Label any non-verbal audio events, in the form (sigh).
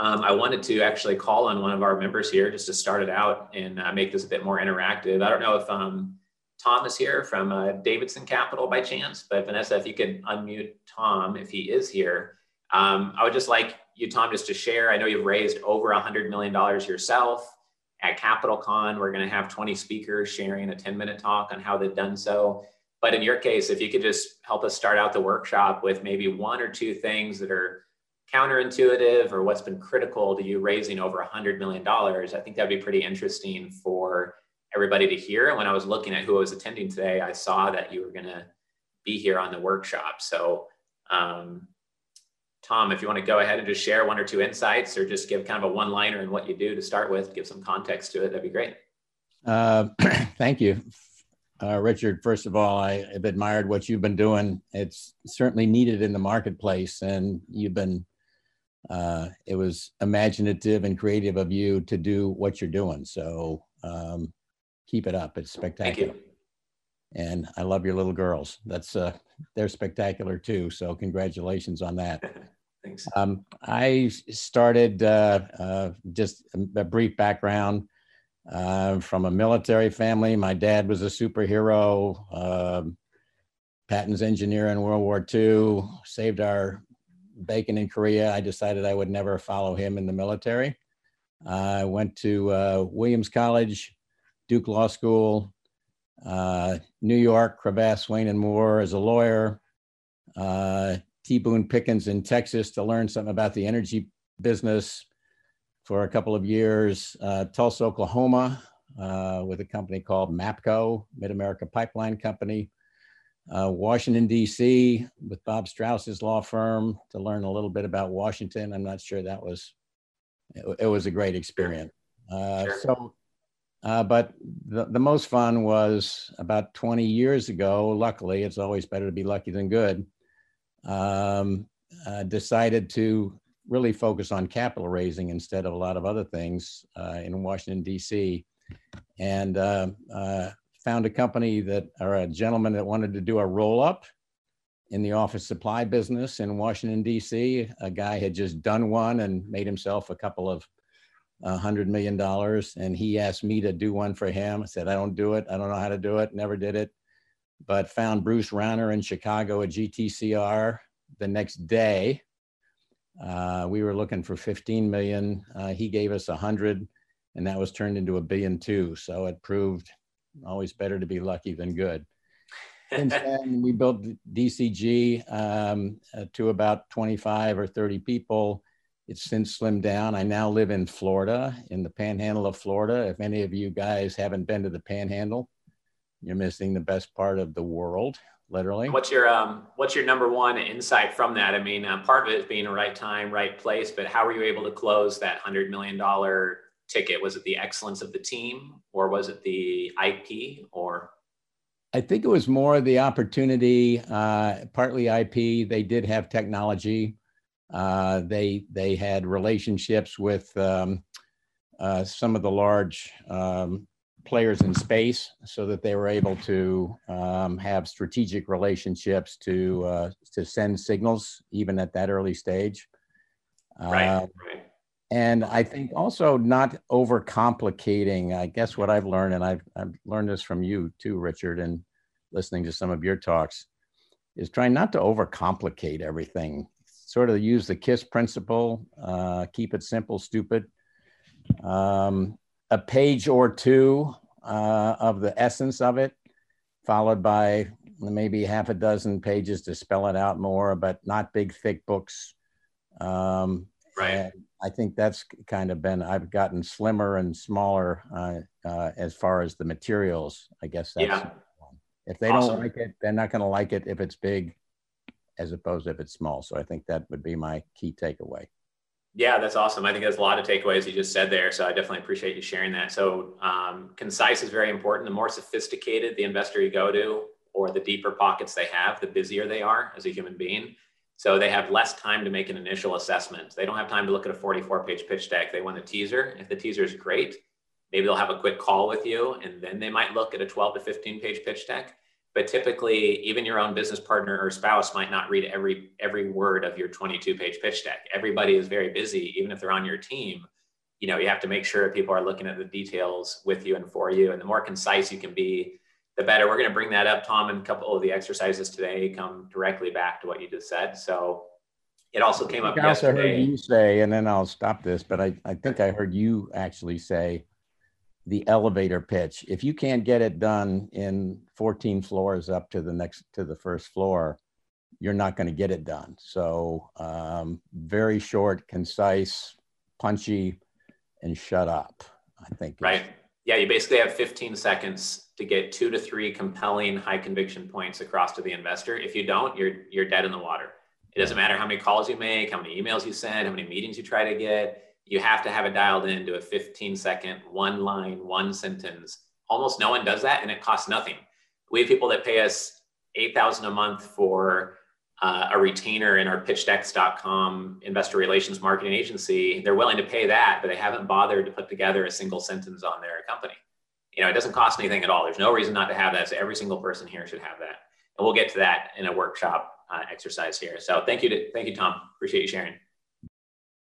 Um, I wanted to actually call on one of our members here just to start it out and uh, make this a bit more interactive. I don't know if um, Tom is here from uh, Davidson Capital by chance, but Vanessa, if you could unmute Tom if he is here. Um, I would just like you, Tom, just to share. I know you've raised over $100 million yourself. At Capital Con, we're going to have 20 speakers sharing a 10 minute talk on how they've done so. But in your case, if you could just help us start out the workshop with maybe one or two things that are counterintuitive or what's been critical to you raising over $100 million, I think that'd be pretty interesting for everybody to hear. And when I was looking at who I was attending today, I saw that you were going to be here on the workshop. So, um, Tom, if you want to go ahead and just share one or two insights or just give kind of a one liner in what you do to start with, give some context to it, that'd be great. Uh, (clears throat) thank you. Uh, Richard, first of all, I have admired what you've been doing. It's certainly needed in the marketplace, and you've been uh, it was imaginative and creative of you to do what you're doing. So um, keep it up. It's spectacular. And I love your little girls. That's uh, they're spectacular too. So congratulations on that. (laughs) Thanks. Um, I started uh, uh, just a brief background uh, from a military family. My dad was a superhero, uh, Patton's engineer in World War II, saved our bacon in Korea, I decided I would never follow him in the military. I went to uh, Williams College, Duke Law School, uh, New York, Cravath, Swaine and Moore as a lawyer, uh, T. Boone Pickens in Texas to learn something about the energy business for a couple of years, uh, Tulsa, Oklahoma, uh, with a company called MAPCO, Mid America Pipeline Company uh, Washington, D.C., with Bob Strauss's law firm to learn a little bit about Washington. I'm not sure that was, it, it was a great experience. Uh. So, uh, but the, the most fun was about 20 years ago. Luckily, it's always better to be lucky than good. Um, decided to really focus on capital raising instead of a lot of other things uh, in Washington, D.C. And uh, uh, found a company that, or a gentleman that wanted to do a roll up in the office supply business in Washington, D.C. A guy had just done one and made himself a couple of hundred million dollars. And he asked me to do one for him. I said, I don't do it. I don't know how to do it. Never did it. But found Bruce Rauner in Chicago at GTCR the next day. Uh, we were looking for 15 million. Uh, he gave us a hundred and that was turned into a billion two. So it proved always better to be lucky than good. Since (laughs) then, we built DCG um, uh, to about 25 or 30 people. It's since slimmed down. I now live in Florida, in the panhandle of Florida. If any of you guys haven't been to the panhandle, you're missing the best part of the world, literally. What's your um, what's your number one insight from that? I mean, um, part of it is being the right time, right place, but how were you able to close that hundred million dollar ticket? Was it the excellence of the team or was it the IP or? I think it was more the opportunity, uh, partly IP. They did have technology. Uh, they they had relationships with um, uh, some of the large um, players in space, so that they were able to um, have strategic relationships to uh, to send signals even at that early stage. Right. Uh, right and I think also not overcomplicating. I guess what I've learned, and I've, I've learned this from you too, Richard, and listening to some of your talks, is trying not to overcomplicate everything. Sort of use the KISS principle, uh, keep it simple, stupid. Um, a page or two uh, of the essence of it, followed by maybe half a dozen pages to spell it out more, but not big, thick books. Um, right. I think that's kind of been I've gotten slimmer and smaller uh, uh, as far as the materials. I guess that's yeah. if they awesome. don't like it, they're not going to like it if it's big, as opposed to if it's small. So I think that would be my key takeaway. Yeah, that's awesome. I think there's a lot of takeaways you just said there. So I definitely appreciate you sharing that. So um, concise is very important. The more sophisticated the investor you go to, or the deeper pockets they have, the busier they are as a human being. So they have less time to make an initial assessment. They don't have time to look at a 44 page pitch deck. They want a teaser. If the teaser is great, maybe they'll have a quick call with you and then they might look at a 12 to 15 page pitch deck. but typically even your own business partner or spouse might not read every every word of your 22 page pitch deck everybody is very busy even if they're on your team you know you have to make sure people are looking at the details with you and for you and the more concise you can be the better we're going to bring that up tom and a couple of the exercises today come directly back to what you just said so it also came up I also yesterday. heard you say, and then I'll stop this, but I, I think I heard you actually say the elevator pitch. If you can't get it done in 14 floors up to the next to the first floor, you're not going to get it done. So um, very short, concise, punchy, and shut up. I think. Right. Yeah, you basically have 15 seconds to get two to three compelling high conviction points across to the investor. If you don't, you're you're dead in the water. It doesn't matter how many calls you make, how many emails you send, how many meetings you try to get. You have to have it dialed into a 15 second, one line, one sentence. Almost no one does that, and it costs nothing. We have people that pay us 8000 a month for uh, a retainer in our pitchdex.com investor relations marketing agency. They're willing to pay that, but they haven't bothered to put together a single sentence on their company. You know, it doesn't cost anything at all. There's no reason not to have that. So every single person here should have that. And we'll get to that in a workshop uh, exercise here. So thank you to thank you, Tom. Appreciate you sharing.